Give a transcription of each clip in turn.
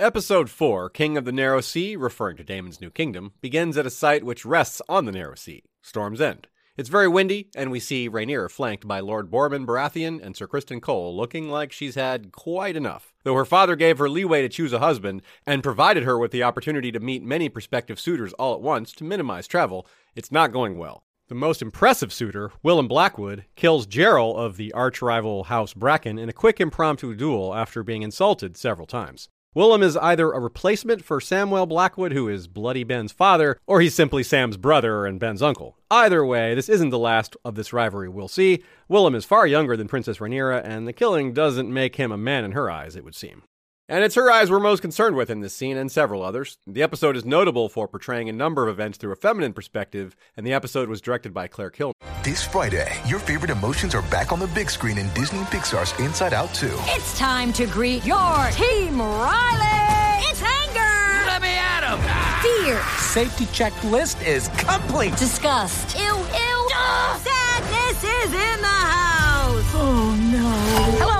Episode 4, King of the Narrow Sea, referring to Daemon's new kingdom, begins at a site which rests on the Narrow Sea, Storm's End. It's very windy, and we see Rhaenyra flanked by Lord Borman Baratheon and Sir Criston Cole, looking like she's had quite enough. Though her father gave her leeway to choose a husband, and provided her with the opportunity to meet many prospective suitors all at once to minimize travel, it's not going well. The most impressive suitor, Willem Blackwood, kills Gerald of the arch rival House Bracken in a quick impromptu duel after being insulted several times. Willem is either a replacement for Samwell Blackwood, who is Bloody Ben's father, or he's simply Sam's brother and Ben's uncle. Either way, this isn't the last of this rivalry we'll see. Willem is far younger than Princess Rhaenyra, and the killing doesn't make him a man in her eyes, it would seem. And it's her eyes we're most concerned with in this scene and several others. The episode is notable for portraying a number of events through a feminine perspective, and the episode was directed by Claire Kilner. This Friday, your favorite emotions are back on the big screen in Disney Pixar's Inside Out 2. It's time to greet your team, Riley! It's anger! Let me at him! Fear! Safety checklist is complete! Disgust! Ew, ew! Sadness is in the house! Oh no. Hello,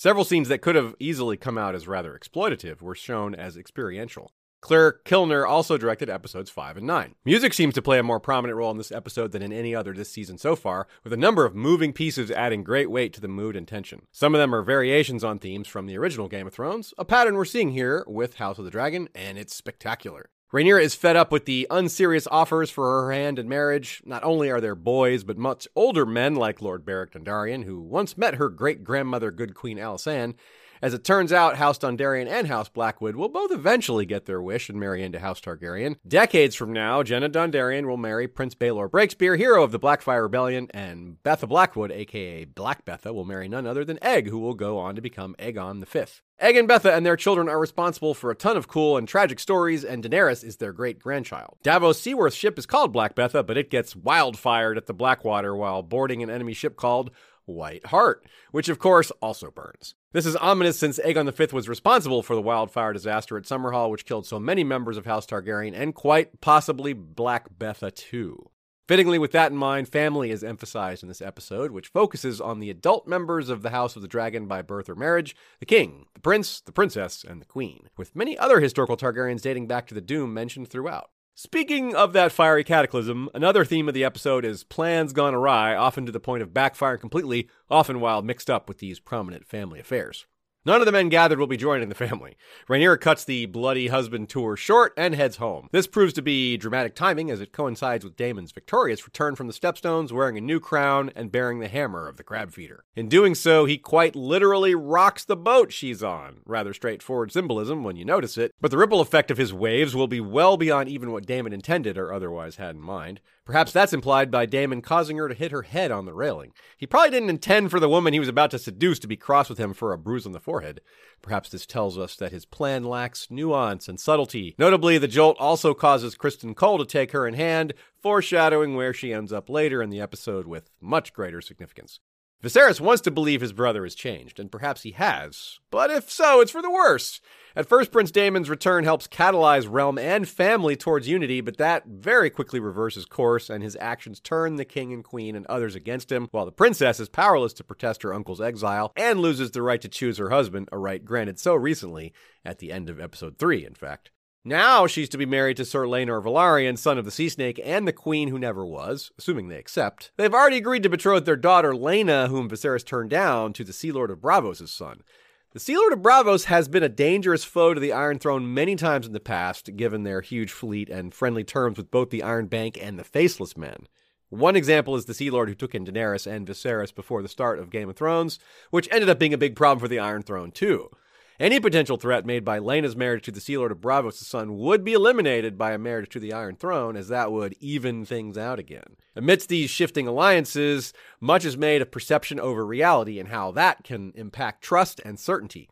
Several scenes that could have easily come out as rather exploitative were shown as experiential. Claire Kilner also directed episodes 5 and 9. Music seems to play a more prominent role in this episode than in any other this season so far, with a number of moving pieces adding great weight to the mood and tension. Some of them are variations on themes from the original Game of Thrones, a pattern we're seeing here with House of the Dragon, and it's spectacular. Rhaenyra is fed up with the unserious offers for her hand in marriage. Not only are there boys, but much older men like Lord Beric Dondarrion, who once met her great grandmother, Good Queen Alysanne. As it turns out, House Dondarrion and House Blackwood will both eventually get their wish and marry into House Targaryen. Decades from now, Jenna Dondarrion will marry Prince Baelor Breakspear, hero of the Blackfyre Rebellion, and Betha Blackwood, aka Black Betha, will marry none other than Egg, who will go on to become Aegon V. Egg and Betha and their children are responsible for a ton of cool and tragic stories, and Daenerys is their great grandchild. Davos Seaworth's ship is called Black Betha, but it gets wildfired at the Blackwater while boarding an enemy ship called White Hart, which of course also burns. This is ominous since Aegon V was responsible for the wildfire disaster at Summerhall, which killed so many members of House Targaryen and quite possibly Black Betha too. Fittingly, with that in mind, family is emphasized in this episode, which focuses on the adult members of the House of the Dragon by birth or marriage the king, the prince, the princess, and the queen, with many other historical Targaryens dating back to the Doom mentioned throughout. Speaking of that fiery cataclysm, another theme of the episode is plans gone awry, often to the point of backfiring completely, often while mixed up with these prominent family affairs. None of the men gathered will be joining the family. Rhaenyra cuts the bloody husband tour short and heads home. This proves to be dramatic timing as it coincides with Daemon's victorious return from the Stepstones wearing a new crown and bearing the hammer of the crab feeder. In doing so, he quite literally rocks the boat she's on. Rather straightforward symbolism when you notice it, but the ripple effect of his waves will be well beyond even what Daemon intended or otherwise had in mind. Perhaps that's implied by Daemon causing her to hit her head on the railing. He probably didn't intend for the woman he was about to seduce to be cross with him for a bruise on the forehead. Perhaps this tells us that his plan lacks nuance and subtlety. Notably, the jolt also causes Criston Cole to take her in hand, foreshadowing where she ends up later in the episode with much greater significance. Viserys wants to believe his brother has changed, and perhaps he has. But if so, it's for the worse. At first, Prince Daemon's return helps catalyze realm and family towards unity, but that very quickly reverses course, and his actions turn the king and queen and others against him, while the princess is powerless to protest her uncle's exile and loses the right to choose her husband, a right granted so recently, at the end of episode 3, in fact. Now she's to be married to Sir Laenor Velaryon, son of the Sea Snake, and the Queen who never was, assuming they accept. They've already agreed to betroth their daughter Laena, whom Viserys turned down, to the Sea Lord of Braavos' son. The Sea Lord of Braavos has been a dangerous foe to the Iron Throne many times in the past, given their huge fleet and friendly terms with both the Iron Bank and the Faceless Men. One example is the Sea Lord who took in Daenerys and Viserys before the start of Game of Thrones, which ended up being a big problem for the Iron Throne too. Any potential threat made by Laena's marriage to the Sea Lord of Braavos' son would be eliminated by a marriage to the Iron Throne, as that would even things out again. Amidst these shifting alliances, much is made of perception over reality and how that can impact trust and certainty.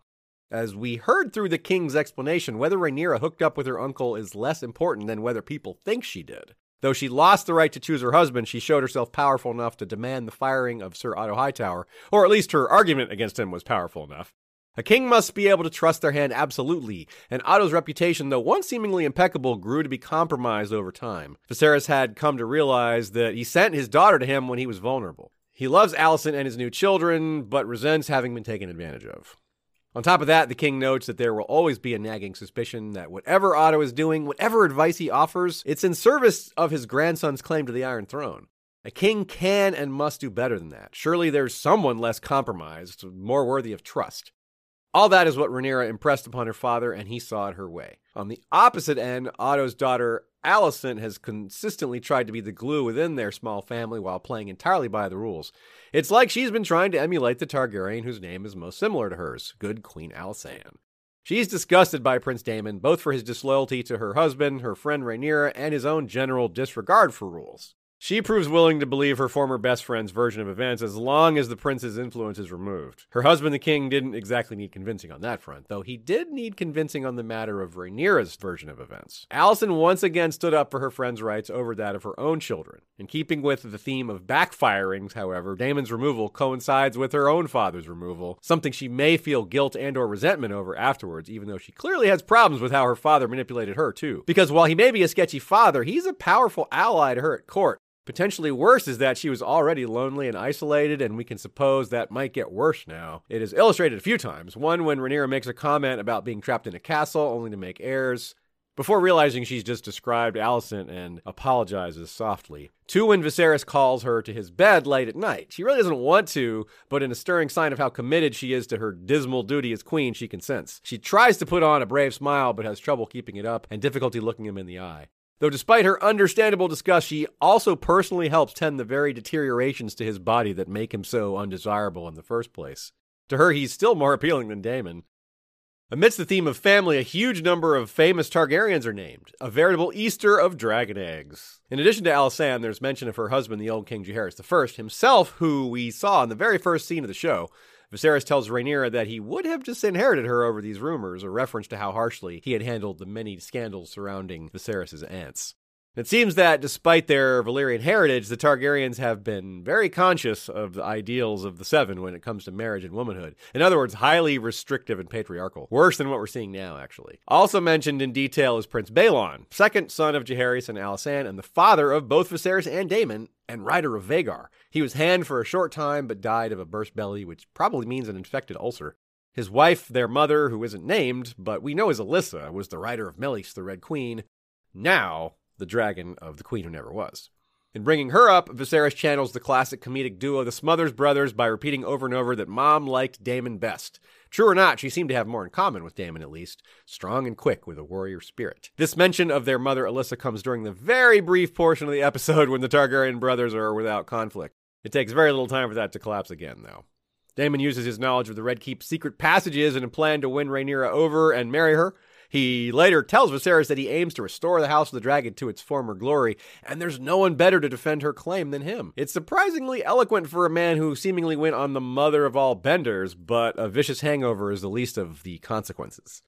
As we heard through the king's explanation, whether Rhaenyra hooked up with her uncle is less important than whether people think she did. Though she lost the right to choose her husband, she showed herself powerful enough to demand the firing of Sir Otto Hightower, or at least her argument against him was powerful enough. A king must be able to trust their hand absolutely, and Otto's reputation, though once seemingly impeccable, grew to be compromised over time. Viserys had come to realize that he sent his daughter to him when he was vulnerable. He loves Alicent and his new children, but resents having been taken advantage of. On top of that, the king notes that there will always be a nagging suspicion that whatever Otto is doing, whatever advice he offers, it's in service of his grandson's claim to the Iron Throne. A king can and must do better than that. Surely there's someone less compromised, more worthy of trust. All that is what Rhaenyra impressed upon her father, and he saw it her way. On the opposite end, Otto's daughter Alicent has consistently tried to be the glue within their small family while playing entirely by the rules. It's like she's been trying to emulate the Targaryen whose name is most similar to hers, good Queen Alysanne. She's disgusted by Prince Daemon, both for his disloyalty to her husband, her friend Rhaenyra, and his own general disregard for rules. She proves willing to believe her former best friend's version of events as long as the prince's influence is removed. Her husband, the king, didn't exactly need convincing on that front, though he did need convincing on the matter of Rhaenyra's version of events. Alicent once again stood up for her friend's rights over that of her own children. In keeping with the theme of backfirings, however, Daemon's removal coincides with her own father's removal, something she may feel guilt and or resentment over afterwards, even though she clearly has problems with how her father manipulated her too. Because while he may be a sketchy father, he's a powerful ally to her at court Potentially worse is that she was already lonely and isolated, and we can suppose that might get worse now. It is illustrated a few times. One when Rhaenyra makes a comment about being trapped in a castle only to make heirs, before realizing she's just described Alicent and apologizes softly. Two, when Viserys calls her to his bed late at night. She really doesn't want to, but in a stirring sign of how committed she is to her dismal duty as queen, she consents. She tries to put on a brave smile, but has trouble keeping it up and difficulty looking him in the eye. Though despite her understandable disgust, she also personally helps tend the very deteriorations to his body that make him so undesirable in the first place. To her, he's still more appealing than Daemon. Amidst the theme of family, a huge number of famous Targaryens are named, a veritable Easter of dragon eggs. In addition to Alysanne, there's mention of her husband, the old King Jaehaerys I, himself, who we saw in the very first scene of the show, Viserys tells Rhaenyra that he would have disinherited her over these rumors, a reference to how harshly he had handled the many scandals surrounding Viserys' aunts. It seems that despite their Valyrian heritage, the Targaryens have been very conscious of the ideals of the Seven when it comes to marriage and womanhood. In other words, highly restrictive and patriarchal. Worse than what we're seeing now, actually. Also mentioned in detail is Prince Baelon, second son of Jaehaerys and Alysanne, and the father of both Viserys and Daemon, and rider of Vhagar. He was hand for a short time, but died of a burst belly, which probably means an infected ulcer. His wife, their mother, who isn't named, but we know is Alyssa, was the rider of Meleys, the Red Queen. Now, the dragon of the queen who never was. In bringing her up, Viserys channels the classic comedic duo the Smothers Brothers by repeating over and over that Mom liked Daemon best. True or not, she seemed to have more in common with Daemon at least, strong and quick with a warrior spirit. This mention of their mother Alyssa comes during the very brief portion of the episode when the Targaryen brothers are without conflict. It takes very little time for that to collapse again, though. Daemon uses his knowledge of the Red Keep's secret passages in a plan to win Rhaenyra over and marry her, he later tells Viserys that he aims to restore the House of the Dragon to its former glory, and there's no one better to defend her claim than him. It's surprisingly eloquent for a man who seemingly went on the mother of all benders, but a vicious hangover is the least of the consequences.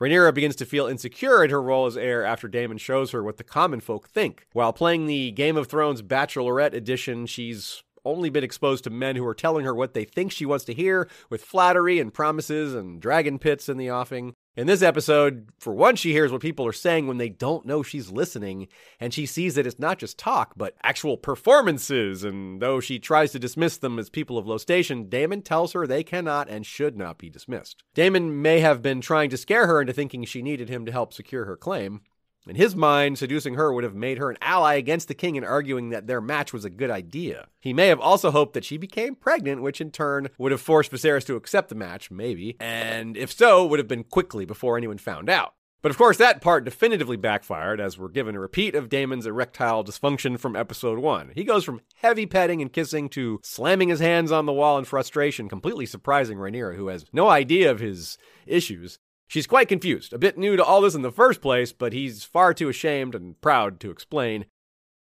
Rhaenyra begins to feel insecure in her role as heir after Daemon shows her what the common folk think. While playing the Game of Thrones Bachelorette edition, she's only been exposed to men who are telling her what they think she wants to hear, with flattery and promises and dragon pits in the offing. In this episode, for one, she hears what people are saying when they don't know she's listening, and she sees that it's not just talk, but actual performances. And though she tries to dismiss them as people of low station, Daemon tells her they cannot and should not be dismissed. Daemon may have been trying to scare her into thinking she needed him to help secure her claim. In his mind, seducing her would have made her an ally against the king and arguing that their match was a good idea. He may have also hoped that she became pregnant, which in turn would have forced Viserys to accept the match, maybe, and if so, would have been quickly before anyone found out. But of course, that part definitively backfired as we're given a repeat of Daemon's erectile dysfunction from episode one. He goes from heavy petting and kissing to slamming his hands on the wall in frustration, completely surprising Rhaenyra, who has no idea of his issues. She's quite confused, a bit new to all this in the first place, but he's far too ashamed and proud to explain.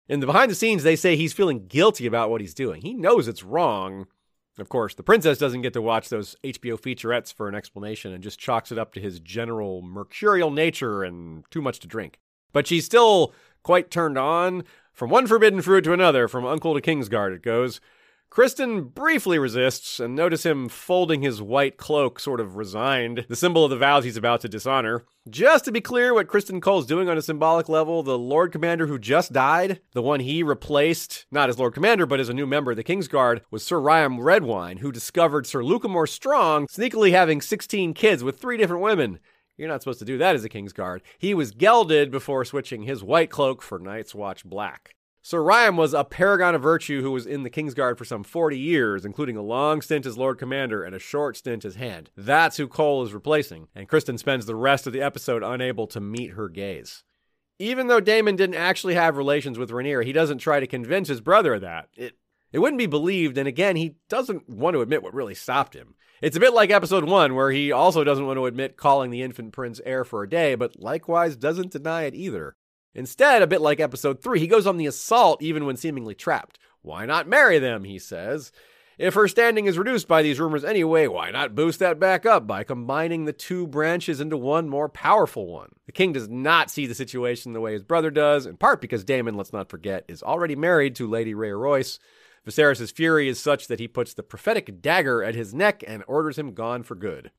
In the behind the scenes, they say he's feeling guilty about what he's doing. He knows it's wrong, of course, the princess doesn't get to watch those HBO featurettes for an explanation and just chalks it up to his general mercurial nature and too much to drink. But she's still quite turned on. From one forbidden fruit to another, from uncle to Kingsguard, it goes. Criston briefly resists and notice him folding his white cloak, sort of resigned, the symbol of the vows he's about to dishonor. Just to be clear, what Criston Cole's doing on a symbolic level, the Lord Commander who just died, the one he replaced, not as Lord Commander, but as a new member of the Kingsguard, was Sir Ryam Redwine, who discovered Sir Lucamore Strong sneakily having 16 kids with three different women. You're not supposed to do that as a Kingsguard. He was gelded before switching his white cloak for Night's Watch Black. Sir Ryam was a paragon of virtue who was in the Kingsguard for some 40 years, including a long stint as Lord Commander and a short stint as Hand. That's who Cole is replacing, and Criston spends the rest of the episode unable to meet her gaze. Even though Daemon didn't actually have relations with Rhaenyra, he doesn't try to convince his brother of that. It it wouldn't be believed, and again, he doesn't want to admit what really stopped him. It's a bit like episode one, where he also doesn't want to admit calling the infant prince heir for a day, but likewise doesn't deny it either. Instead, a bit like episode 3, he goes on the assault even when seemingly trapped. Why not marry them, he says. If her standing is reduced by these rumors anyway, why not boost that back up by combining the two branches into one more powerful one? The king does not see the situation the way his brother does, in part because Daemon, let's not forget, is already married to Lady Rhea Royce. Viserys' fury is such that he puts the prophetic dagger at his neck and orders him gone for good.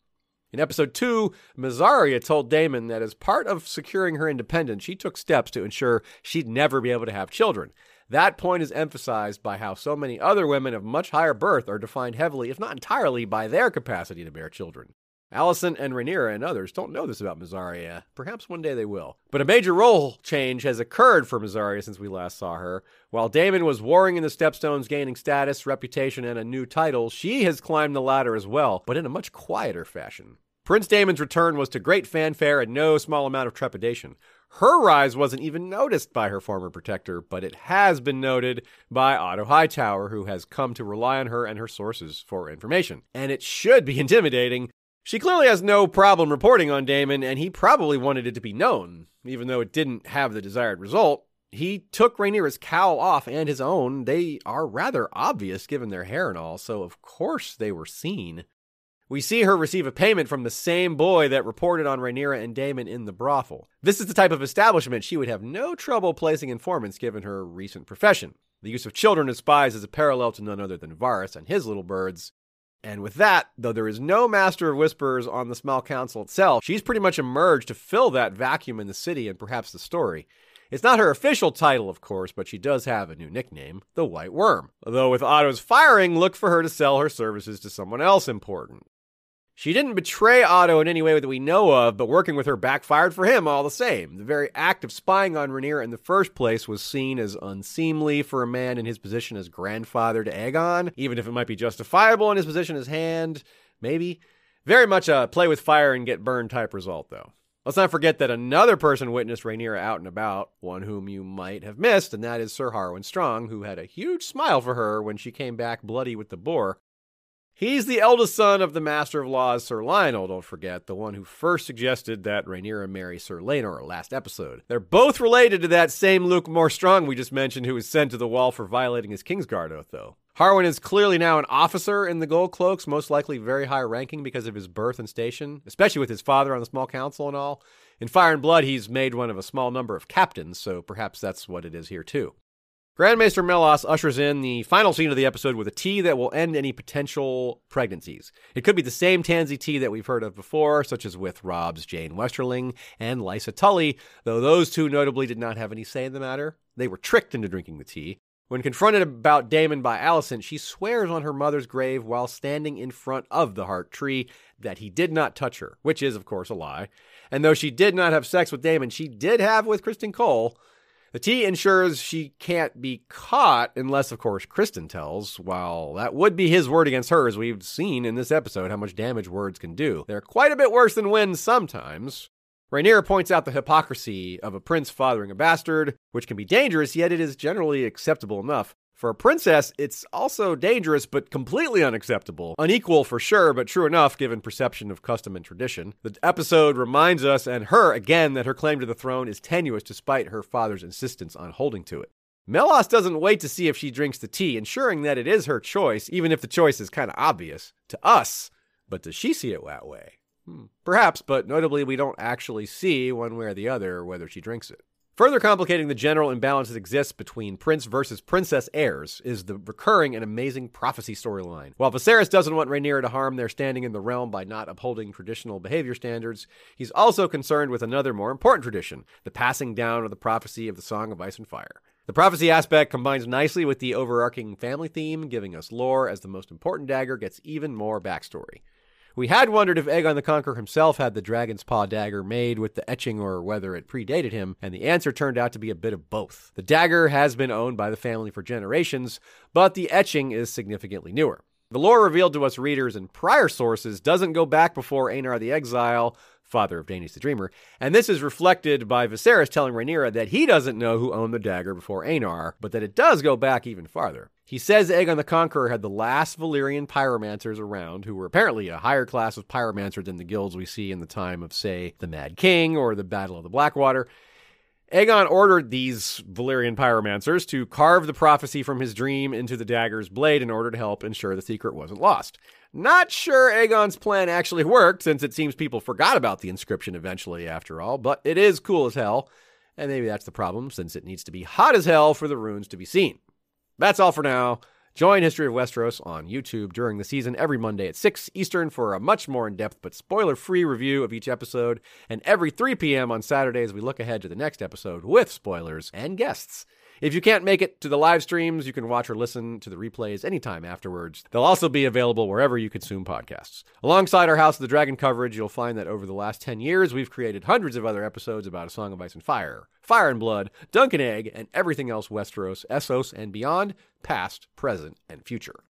In episode 2, Mysaria told Daemon that as part of securing her independence, she took steps to ensure she'd never be able to have children. That point is emphasized by how so many other women of much higher birth are defined heavily, if not entirely, by their capacity to bear children. Alicent and Rhaenyra and others don't know this about Mysaria. Perhaps one day they will. But a major role change has occurred for Mysaria since we last saw her. While Daemon was warring in the Stepstones, gaining status, reputation, and a new title, she has climbed the ladder as well, but in a much quieter fashion. Prince Daemon's return was to great fanfare and no small amount of trepidation. Her rise wasn't even noticed by her former protector, but it has been noted by Otto Hightower, who has come to rely on her and her sources for information. And it should be intimidating she clearly has no problem reporting on Daemon, and he probably wanted it to be known, even though it didn't have the desired result. He took Rhaenyra's cowl off and his own. They are rather obvious given their hair and all, so of course they were seen. We see her receive a payment from the same boy that reported on Rhaenyra and Daemon in the brothel. This is the type of establishment she would have no trouble placing informants given her recent profession. The use of children as spies is a parallel to none other than Varys and his little birds, and with that, though there is no Master of Whispers on the Small Council itself, she's pretty much emerged to fill that vacuum in the city and perhaps the story. It's not her official title, of course, but she does have a new nickname, the White Worm. Though with Otto's firing, look for her to sell her services to someone else important. She didn't betray Otto in any way that we know of, but working with her backfired for him all the same. The very act of spying on Rhaenyra in the first place was seen as unseemly for a man in his position as grandfather to Aegon, even if it might be justifiable in his position as hand, maybe. Very much a play with fire and get burned type result, though. Let's not forget that another person witnessed Rhaenyra out and about, one whom you might have missed, and that is Sir Harwin Strong, who had a huge smile for her when she came back bloody with the boar. He's the eldest son of the Master of Laws, Sir Lionel, don't forget, the one who first suggested that Rhaenyra marry Sir Laenor last episode. They're both related to that same Luke Strong we just mentioned who was sent to the wall for violating his Kingsguard oath, though. Harwin is clearly now an officer in the Gold Cloaks, most likely very high ranking because of his birth and station, especially with his father on the small council and all. In Fire and Blood, he's made one of a small number of captains, so perhaps that's what it is here too. Grand Mellos ushers in the final scene of the episode with a tea that will end any potential pregnancies. It could be the same tansy tea that we've heard of before, such as with Robb's Jane Westerling and Lysa Tully, though those two notably did not have any say in the matter. They were tricked into drinking the tea. When confronted about Daemon by Alicent, she swears on her mother's grave while standing in front of the heart tree that he did not touch her, which is, of course, a lie. And though she did not have sex with Daemon, she did have with Criston Cole. The tea ensures she can't be caught unless, of course, Criston tells. While that would be his word against hers, we've seen in this episode how much damage words can do. They're quite a bit worse than winds sometimes. Rhaenyra points out the hypocrisy of a prince fathering a bastard, which can be dangerous, yet it is generally acceptable enough. For a princess, it's also dangerous but completely unacceptable. Unequal for sure, but true enough given perception of custom and tradition. The episode reminds us and her again that her claim to the throne is tenuous despite her father's insistence on holding to it. Mellos doesn't wait to see if she drinks the tea, ensuring that it is her choice, even if the choice is kind of obvious to us. But does she see it that way? Hmm. Perhaps, but notably, we don't actually see one way or the other whether she drinks it. Further complicating the general imbalance that exists between prince versus princess heirs is the recurring and amazing prophecy storyline. While Viserys doesn't want Rhaenyra to harm their standing in the realm by not upholding traditional behavior standards, he's also concerned with another more important tradition, the passing down of the prophecy of the Song of Ice and Fire. The prophecy aspect combines nicely with the overarching family theme, giving us lore as the most important dagger gets even more backstory. We had wondered if Aegon the Conqueror himself had the Dragon's Paw dagger made with the etching or whether it predated him, and the answer turned out to be a bit of both. The dagger has been owned by the family for generations, but the etching is significantly newer. The lore revealed to us readers in prior sources doesn't go back before Aenar the Exile, father of Daenys the Dreamer, and this is reflected by Viserys telling Rhaenyra that he doesn't know who owned the dagger before Aenar, but that it does go back even farther. He says Aegon the Conqueror had the last Valyrian pyromancers around, who were apparently a higher class of pyromancer than the guilds we see in the time of, say, the Mad King or the Battle of the Blackwater. Aegon ordered these Valyrian pyromancers to carve the prophecy from his dream into the dagger's blade in order to help ensure the secret wasn't lost. Not sure Aegon's plan actually worked, since it seems people forgot about the inscription eventually, after all, but it is cool as hell. And maybe that's the problem, since it needs to be hot as hell for the runes to be seen. That's all for now. Join History of Westeros on YouTube during the season every Monday at 6 Eastern for a much more in depth but spoiler free review of each episode, and every 3 p.m. on Saturdays we look ahead to the next episode with spoilers and guests. If you can't make it to the live streams, you can watch or listen to the replays anytime afterwards. They'll also be available wherever you consume podcasts. Alongside our House of the Dragon coverage, you'll find that over the last 10 years, we've created hundreds of other episodes about A Song of Ice and Fire, Fire and Blood, Dunk and Egg, and everything else Westeros, Essos, and beyond, past, present, and future.